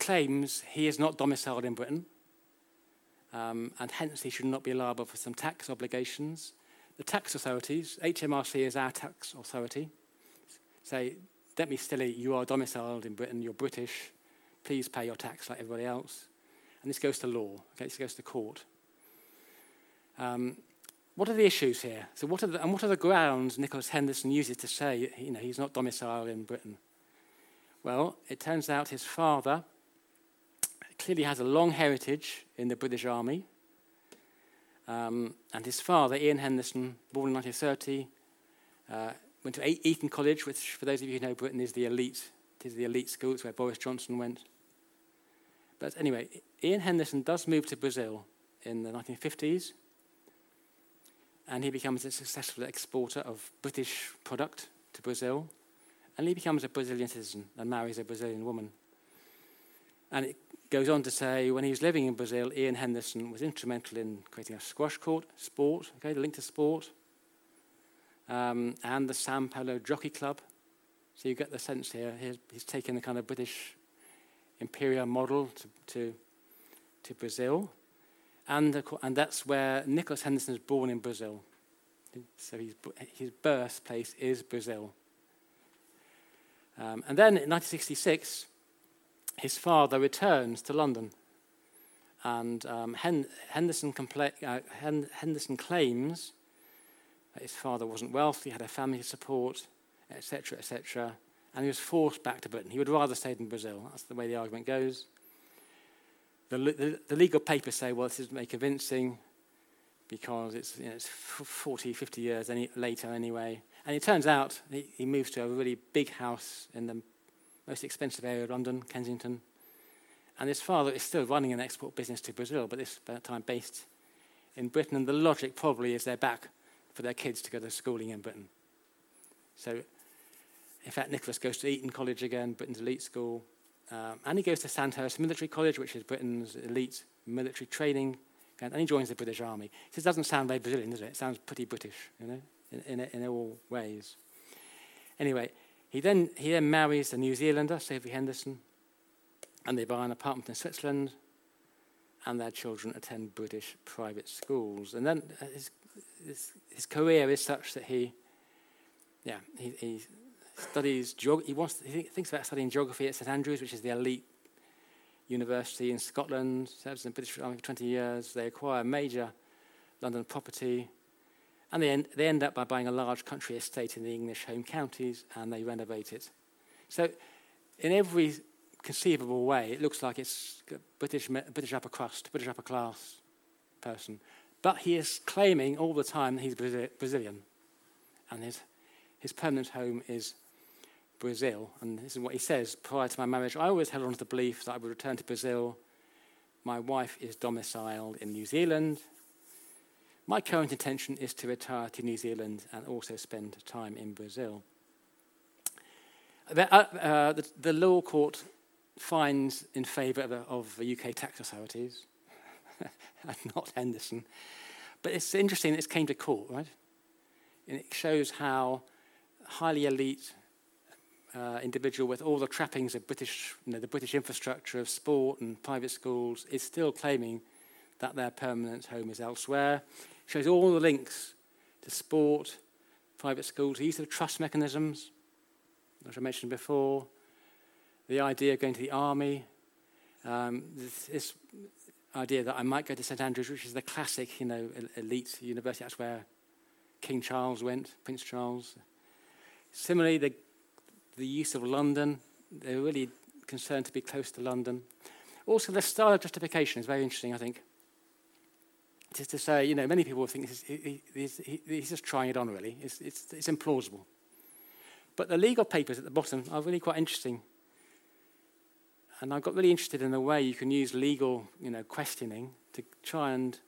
claims he is not domiciled in Britain, um, and hence he should not be liable for some tax obligations. The tax authorities, HMRC is our tax authority, say, don't silly, you are domiciled in Britain, you're British, please pay your tax like everybody else. And this goes to law, okay, this goes to court. Um, what are the issues here? So what are the, and what are the grounds Nicholas Henderson uses to say you know, he's not domiciled in Britain? Well, it turns out his father clearly has a long heritage in the British Army. Um, and his father, Ian Henderson, born in 1930, uh, went to Eton College, which, for those of you who know Britain, is the elite. It is the elite school. It's where Boris Johnson went. But anyway, Ian Henderson does move to Brazil in the 1950s, and he becomes a successful exporter of British product to Brazil, and he becomes a Brazilian citizen and marries a Brazilian woman. And it goes on to say when he was living in Brazil, Ian Henderson was instrumental in creating a squash court, sport, okay, the link to sport, um, and the Sao Paulo Jockey Club. So you get the sense here, he's, he's taken the kind of British imperial model to, to, to Brazil. And, and that's where Nicholas Henderson is born in Brazil. So his birthplace is Brazil. Um, and then in 1966, his father returns to London. And um, Hen- Henderson, compla- uh, Hen- Henderson claims that his father wasn't wealthy, he had a family support, etc., etc., and he was forced back to Britain. He would rather stay in Brazil. That's the way the argument goes. The, the, the legal papers say, well, this is very convincing because it's, you know, it's 40, 50 years any, later anyway. And it turns out he, he moves to a really big house in the most expensive area of London, Kensington. And his father is still running an export business to Brazil, but this time based in Britain. And the logic probably is they're back for their kids to go to schooling in Britain. So, in fact, Nicholas goes to Eton College again, Britain's elite school. Um, and he goes to Sandhurst Military College, which is Britain's elite military training. And he joins the British Army. This doesn't sound very Brazilian, does it? It sounds pretty British, you know, in, in, in all ways. Anyway, he then, he then marries a New Zealander, Sophie Henderson, and they buy an apartment in Switzerland, and their children attend British private schools. And then uh, his, his, his career is such that he, yeah, he, he studies, geog- he, wants, he thinks about studying geography at St Andrews, which is the elite university in Scotland, serves in the British Army for 20 years. They acquire major London property, and they end, they end up by buying a large country estate in the English home counties and they renovate it. So, in every conceivable way, it looks like it's British, British upper crust, British upper class person. But he is claiming all the time that he's Brazilian. And his, his permanent home is Brazil. And this is what he says prior to my marriage, I always held on to the belief that I would return to Brazil. My wife is domiciled in New Zealand. My current intention is to retire to New Zealand and also spend time in Brazil. The, uh, uh, the, the law court finds in favour of, of, the UK tax authorities, and not Henderson. But it's interesting this came to court, right? And it shows how highly elite uh, individual with all the trappings of British, you know, the British infrastructure of sport and private schools is still claiming that their permanent home is elsewhere shows all the links to sport, private schools, the use of trust mechanisms, as I mentioned before, the idea of going to the army, um, this, this, idea that I might go to St Andrews, which is the classic, you know, elite university. That's where King Charles went, Prince Charles. Similarly, the, the use of London, they're really concerned to be close to London. Also, the style of justification is very interesting, I think to say, you know, many people think he's, he, he's, just trying it on, really. It's, it's, it's implausible. But the legal papers at the bottom are really quite interesting. And I got really interested in the way you can use legal, you know, questioning to try and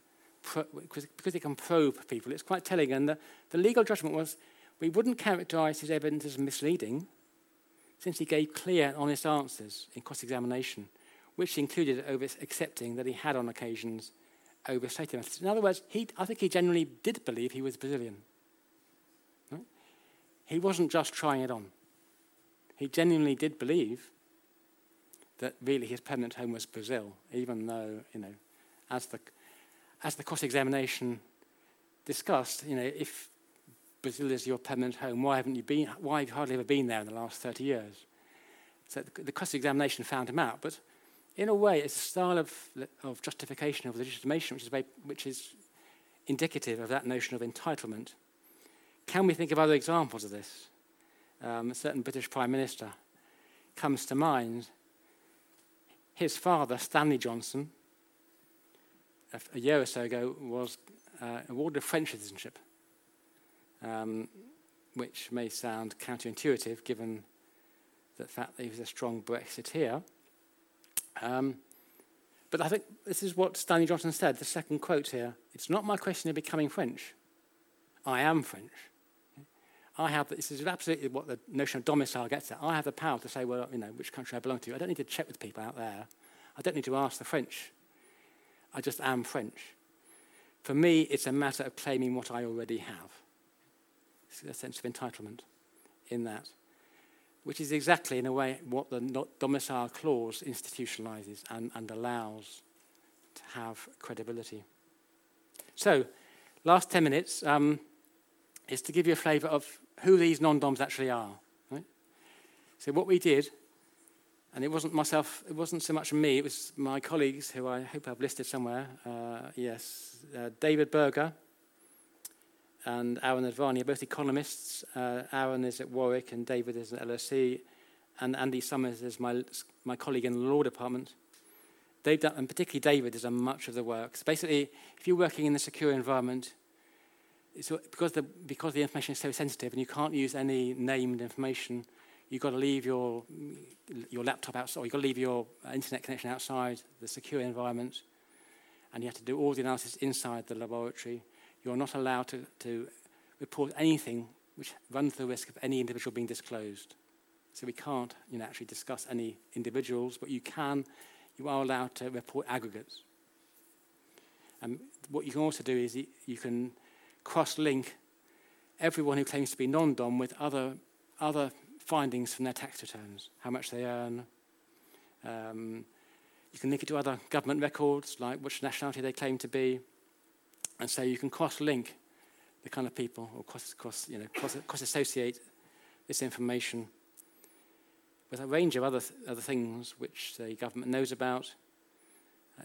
pro- because, it can probe people. It's quite telling. And the, the legal judgment was we wouldn't characterize his evidence as misleading since he gave clear and honest answers in cross examination, which included over accepting that he had on occasions overstated methods. In other words, he, I think he genuinely did believe he was Brazilian. Right? He wasn't just trying it on. He genuinely did believe that really his permanent home was Brazil, even though, you know, as the, as the cross examination discussed, you know, if Brazil is your permanent home, why haven't you been, why have you hardly ever been there in the last 30 years? So the, the cross examination found him out, but in a way, it's a style of, of justification of legitimation which is, very, which is indicative of that notion of entitlement. Can we think of other examples of this? Um, a certain British Prime Minister comes to mind his father, Stanley Johnson, a, a year or so ago, was uh, awarded French citizenship, um, which may sound counterintuitive given the fact that he was a strong Brexiteer. Um, but I think this is what Stanley Johnson said, the second quote here. It's not my question of becoming French. I am French. I have, this is absolutely what the notion of domicile gets at. I have the power to say, well, you know, which country I belong to. I don't need to check with people out there. I don't need to ask the French. I just am French. For me, it's a matter of claiming what I already have. It's a sense of entitlement in that, which is exactly, in a way, what the domicile clause institutionalizes and, and allows to have credibility. So, last 10 minutes um, is to give you a flavour of who these non-DOMs actually are. Right? So what we did, and it wasn't myself, it wasn't so much me, it was my colleagues who I hope I've listed somewhere. Uh, yes, uh, David Burgherr and Arun Advani are both economists. Uh, Arun is at Warwick and David is at LSE. And Andy Summers is my, my colleague in the law department. They've done, and particularly David, has done much of the work. So basically, if you're working in a secure environment, because the because the information is so sensitive and you can't use any named information, you've got to leave your your laptop outside, or you've got to leave your internet connection outside the secure environment, and you have to do all the analysis inside the laboratory. You're not allowed to, to report anything which runs the risk of any individual being disclosed. So we can't you know, actually discuss any individuals, but you can, you are allowed to report aggregates. And what you can also do is you can cross link everyone who claims to be non DOM with other, other findings from their tax returns, how much they earn. Um, you can link it to other government records, like which nationality they claim to be. And so you can cross link the kind of people, or cross, cross, you know, cross, cross associate this information with a range of other, th- other things which the government knows about.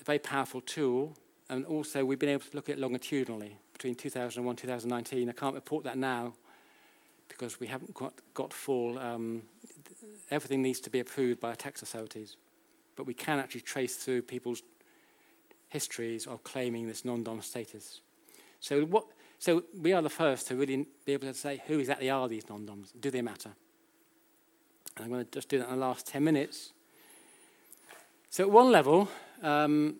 A very powerful tool. And also, we've been able to look at it longitudinally between 2001 and 2019. I can't report that now because we haven't got, got full, um, everything needs to be approved by tax authorities. But we can actually trace through people's histories of claiming this non-dom status. So, what, so we are the first to really be able to say who exactly are these non-doms? Do they matter? And I'm going to just do that in the last 10 minutes. So at one level, um,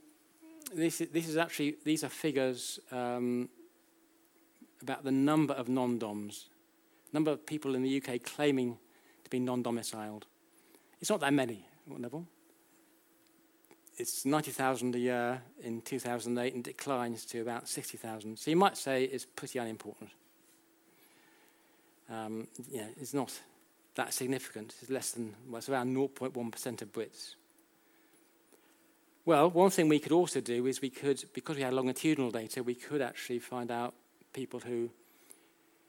this, is, this is actually, these are figures um, about the number of non-DOMs, number of people in the UK claiming to be non-domiciled. It's not that many at one level. It's 90,000 a year in 2008 and declines to about 60,000. So you might say it's pretty unimportant. Um, yeah, it's not that significant. It's less than, well, it's around 0.1% of Brits. Well, one thing we could also do is we could, because we had longitudinal data, we could actually find out people who,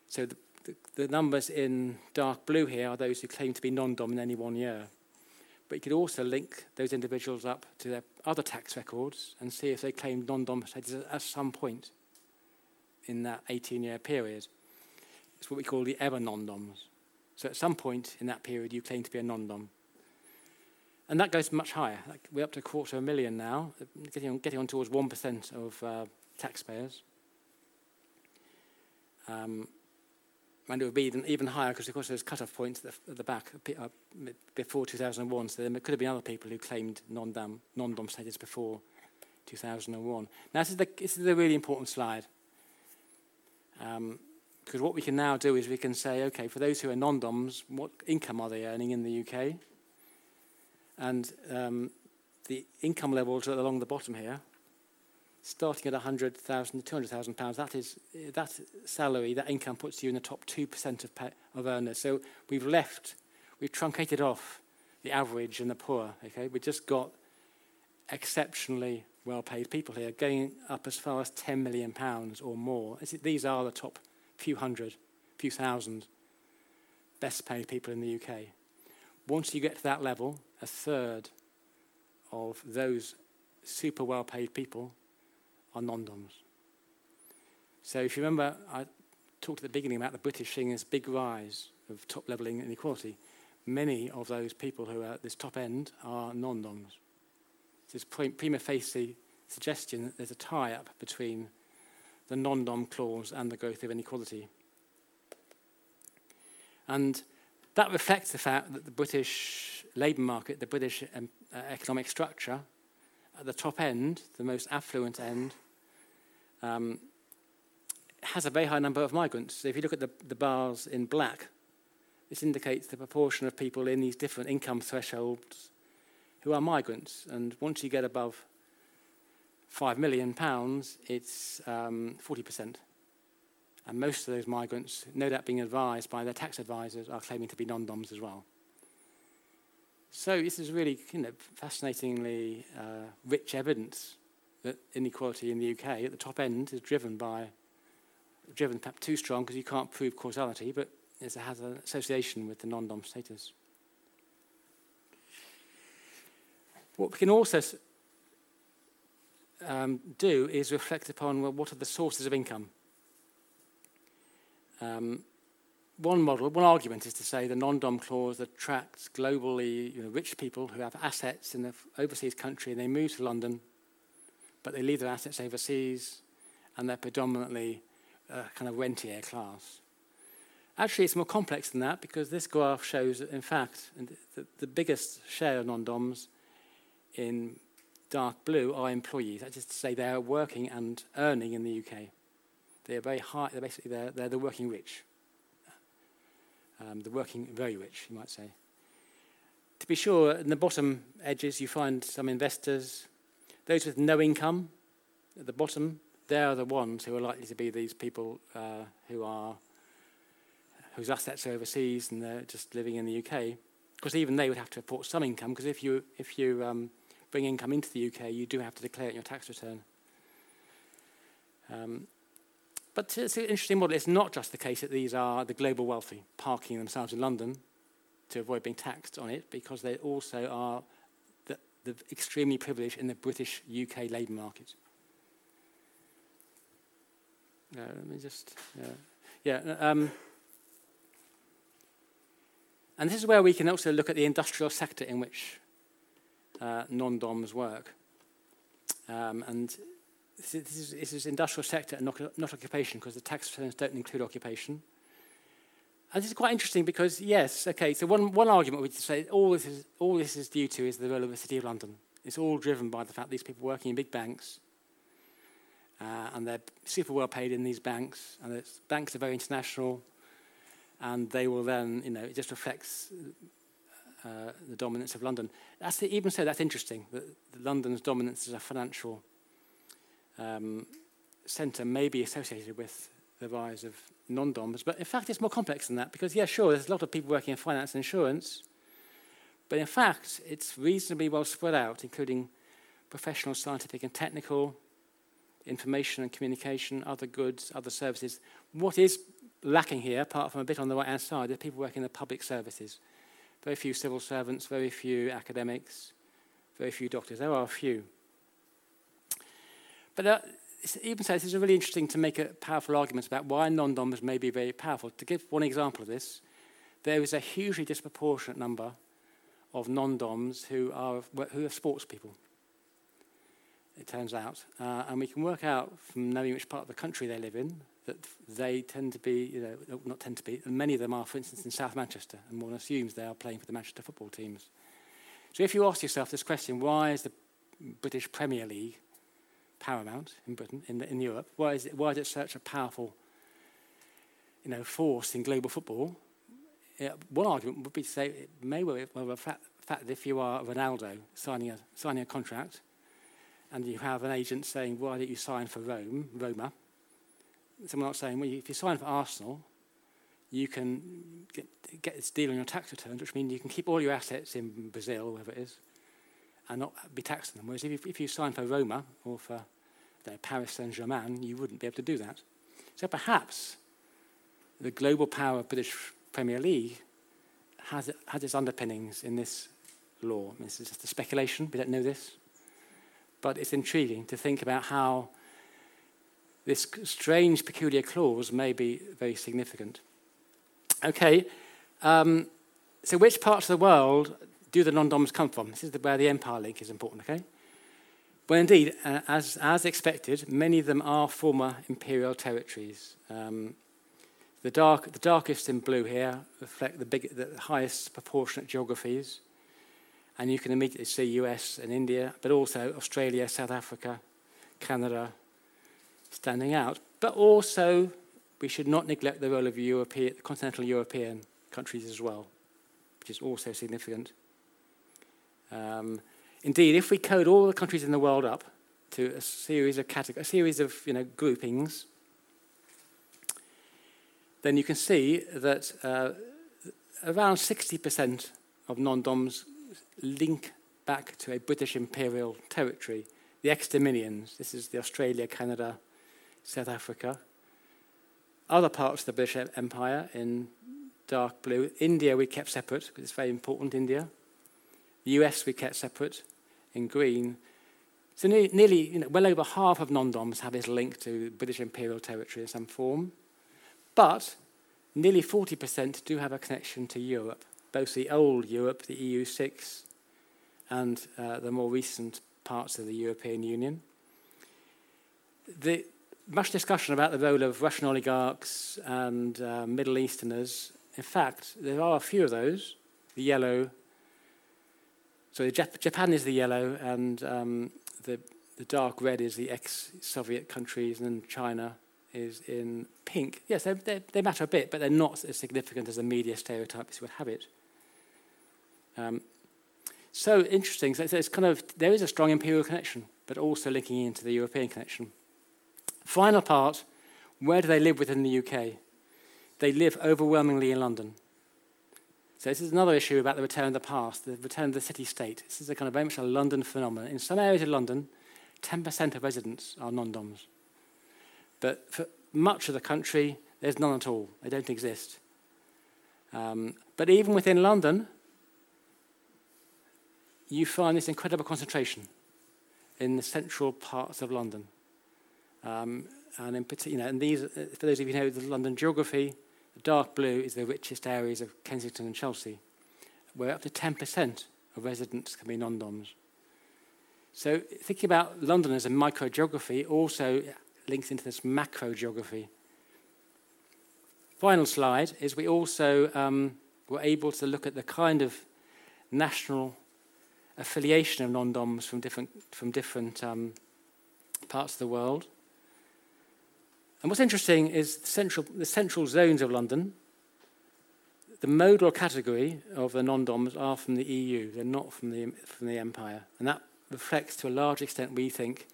so the, the, the numbers in dark blue here are those who claim to be non-dom in any one year. But you could also link those individuals up to their other tax records and see if they claimed non-dom status at some point in that 18-year period. It's what we call the ever non-doms. So at some point in that period, you claim to be a non-dom. And that goes much higher. We're up to a quarter of a million now, getting on, getting on towards 1% of uh, taxpayers. Um, and it would be even, even higher because, of course, there's cut-off points at the, at the back uh, before 2001. So there could have been other people who claimed non-dom, non-dom status before 2001. Now, this is the, this is a really important slide. Um, because what we can now do is we can say, okay, for those who are non-DOMs, what income are they earning in the UK? And um, the income levels are along the bottom here, starting at 100,000 to 200,000 pounds. That is that salary, that income puts you in the top 2% of, of earners. So we've left, we've truncated off the average and the poor. Okay, we just got exceptionally well-paid people here, going up as far as 10 million pounds or more. These are the top few hundred, few thousand best paid people in the UK. Once you get to that level, a third of those super well paid people are non DOMs. So if you remember, I talked at the beginning about the British seeing this big rise of top level inequality. Many of those people who are at this top end are non DOMs. This prima facie suggestion that there's a tie up between the non-dom clause and the growth of inequality. And that reflects the fact that the British labour market, the British um, uh, economic structure, at the top end, the most affluent end, um, has a very high number of migrants. So if you look at the, the bars in black, this indicates the proportion of people in these different income thresholds who are migrants. And once you get above five million pounds, it's um, 40%. And most of those migrants, no doubt being advised by their tax advisors, are claiming to be non-DOMs as well. So this is really you know, fascinatingly uh, rich evidence that inequality in the UK at the top end is driven by, driven perhaps too strong because you can't prove causality, but it has an association with the non-DOM status. What we can also um, do is reflect upon well, what are the sources of income. Um, one model, one argument is to say the non-dom clause attracts globally you know, rich people who have assets in the overseas country and they move to London, but they leave their assets overseas and they're predominantly a kind of rentier class. Actually, it's more complex than that because this graph shows that, in fact, the, the biggest share of non-DOMs in dark blue are employees. That is to say, they are working and earning in the UK. They are very high. They're basically they're, they're the working rich. Um, the working very rich, you might say. To be sure, in the bottom edges, you find some investors. Those with no income, at the bottom, they are the ones who are likely to be these people uh, who are whose assets are overseas and they're just living in the UK. Because even they would have to report some income. Because if you if you um, bring income into the UK, you do have to declare it in your tax return. Um, but it's an interesting model. It's not just the case that these are the global wealthy parking themselves in London to avoid being taxed on it, because they also are the, extremely privileged in the British UK labour market. Uh, let me just, yeah. Um, and this is where we can also look at the industrial sector in which uh, non-DOMs work. Um, and this is, this is, industrial sector and not, not occupation because the tax returns don't include occupation. And this is quite interesting because, yes, okay, so one, one argument would say all this, is, all this is due to is the role of the City of London. It's all driven by the fact these people working in big banks uh, and they're super well paid in these banks, and the banks are very international, and they will then, you know, it just reflects uh, the dominance of London. That's the, even so, that's interesting. That London's dominance as a financial um, centre may be associated with the rise of non-DOMs, but in fact, it's more complex than that because, yeah, sure, there's a lot of people working in finance and insurance, but in fact, it's reasonably well spread out, including professional, scientific, and technical information and communication, other goods, other services. What is lacking here, apart from a bit on the right hand side, are people working in the public services very few civil servants, very few academics, very few doctors. There are a few. But uh, even so, this is really interesting to make a powerful argument about why non-DOMs may be very powerful. To give one example of this, there is a hugely disproportionate number of non-DOMs who are, who are sports people, it turns out. Uh, and we can work out from knowing which part of the country they live in, that they tend to be, you know, not tend to be, and many of them are, for instance, in South Manchester, and one assumes they are playing for the Manchester football teams. So if you ask yourself this question, why is the British Premier League paramount in Britain, in, in Europe? Why is, it, why is it such a powerful you know, force in global football? One argument would be to say it may well, well the fact, fact that if you are Ronaldo signing a, signing a contract and you have an agent saying, why don't you sign for Rome, Roma? Someone else saying, well, if you sign for Arsenal, you can get, get this deal on your tax returns, which means you can keep all your assets in Brazil, wherever it is, and not be taxed on them. Whereas if you, if you sign for Roma or for know, Paris Saint Germain, you wouldn't be able to do that. So perhaps the global power of the British Premier League has, has its underpinnings in this law. This is just a speculation, we don't know this. But it's intriguing to think about how this strange, peculiar clause may be very significant. Okay, um, so which parts of the world do the non-doms come from? This is where the empire link is important, okay? Well, indeed, uh, as, as expected, many of them are former imperial territories. Um, the, dark, the darkest in blue here reflect the, big, the highest proportionate geographies. And you can immediately see US and India, but also Australia, South Africa, Canada standing out. But also, we should not neglect the role of European, continental European countries as well, which is also significant. Um, indeed, if we code all the countries in the world up to a series of categories, a series of you know, groupings, then you can see that uh, around 60% of non-DOMs link back to a British imperial territory. The ex-dominions, this is the Australia, Canada, South Africa. Other parts of the British Empire in dark blue. India we kept separate because it's very important, India. The US we kept separate in green. So nearly, you know, well over half of non-DOMs have this link to British imperial territory in some form. But nearly 40% do have a connection to Europe, both the old Europe, the EU6, and uh, the more recent parts of the European Union. The, much discussion about the role of Russian oligarchs and uh, Middle Easterners. In fact, there are a few of those. The yellow, so Jap- Japan is the yellow, and um, the, the dark red is the ex Soviet countries, and China is in pink. Yes, they, they, they, matter a bit, but they're not as significant as the media stereotypes would have it. Um, so interesting. So it's kind of there is a strong imperial connection, but also linking into the European connection. Final part: where do they live within the UK? They live overwhelmingly in London. So this is another issue about the return of the past, the return of the city-state. This is a kind of very much a London phenomenon. In some areas of London, 10% of residents are non-DOMs. But for much of the country, there's none at all. They don't exist. Um, but even within London, you find this incredible concentration in the central parts of London. Um, and in particular, you know, and these, uh, for those of you who know the London geography, the dark blue is the richest areas of Kensington and Chelsea, where up to 10% of residents can be non-DOMs. So thinking about London as a microgeography also links into this macro geography. Final slide is we also um, were able to look at the kind of national affiliation of non-DOMs from different, from different um, parts of the world. And what's interesting is central, the central zones of London, the modal category of the non-DOMs are from the EU. They're not from the, from the empire. And that reflects to a large extent, we think,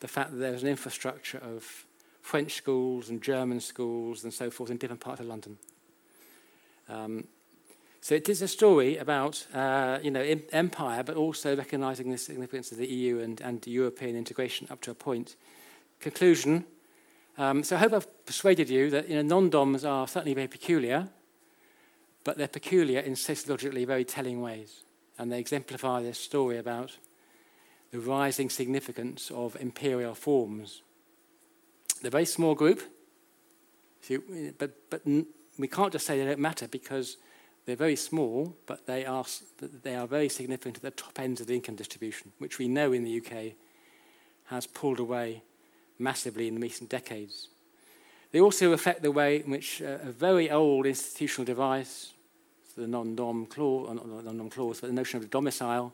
the fact that there's an infrastructure of French schools and German schools and so forth in different parts of London. Um, so it is a story about uh, you know empire, but also recognising the significance of the EU and, and European integration up to a point. Conclusion. Um, so I hope I've persuaded you that you know, non-DOMs are certainly very peculiar, but they're peculiar in sociologically very telling ways, and they exemplify this story about the rising significance of imperial forms. They're a very small group, but, but we can't just say they don't matter because they're very small, but they are, they are very significant at the top ends of the income distribution, which we know in the UK has pulled away massively in recent decades. They also affect the way in which uh, a very old institutional device, the non-dom clause, not non-dom clause, but the notion of a domicile,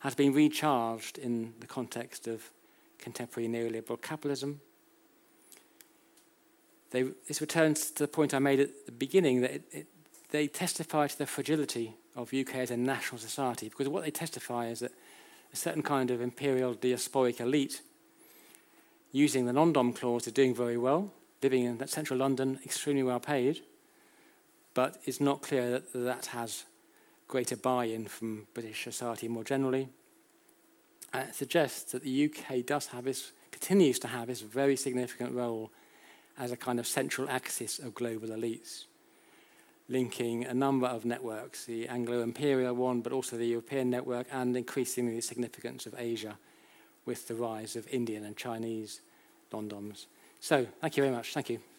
has been recharged in the context of contemporary neoliberal capitalism. They, this returns to the point I made at the beginning that it, it, they testify to the fragility of UK as a national society because what they testify is that a certain kind of imperial diasporic elite using the non-dom clause is doing very well, living in central London, extremely well paid, but it's not clear that that has greater buy-in from British society more generally. And it suggests that the UK does have this, continues to have this very significant role as a kind of central axis of global elites, linking a number of networks, the Anglo-Imperial one, but also the European network, and increasingly the significance of Asia with the rise of Indian and Chinese non-doms. So, thank you very much. Thank you.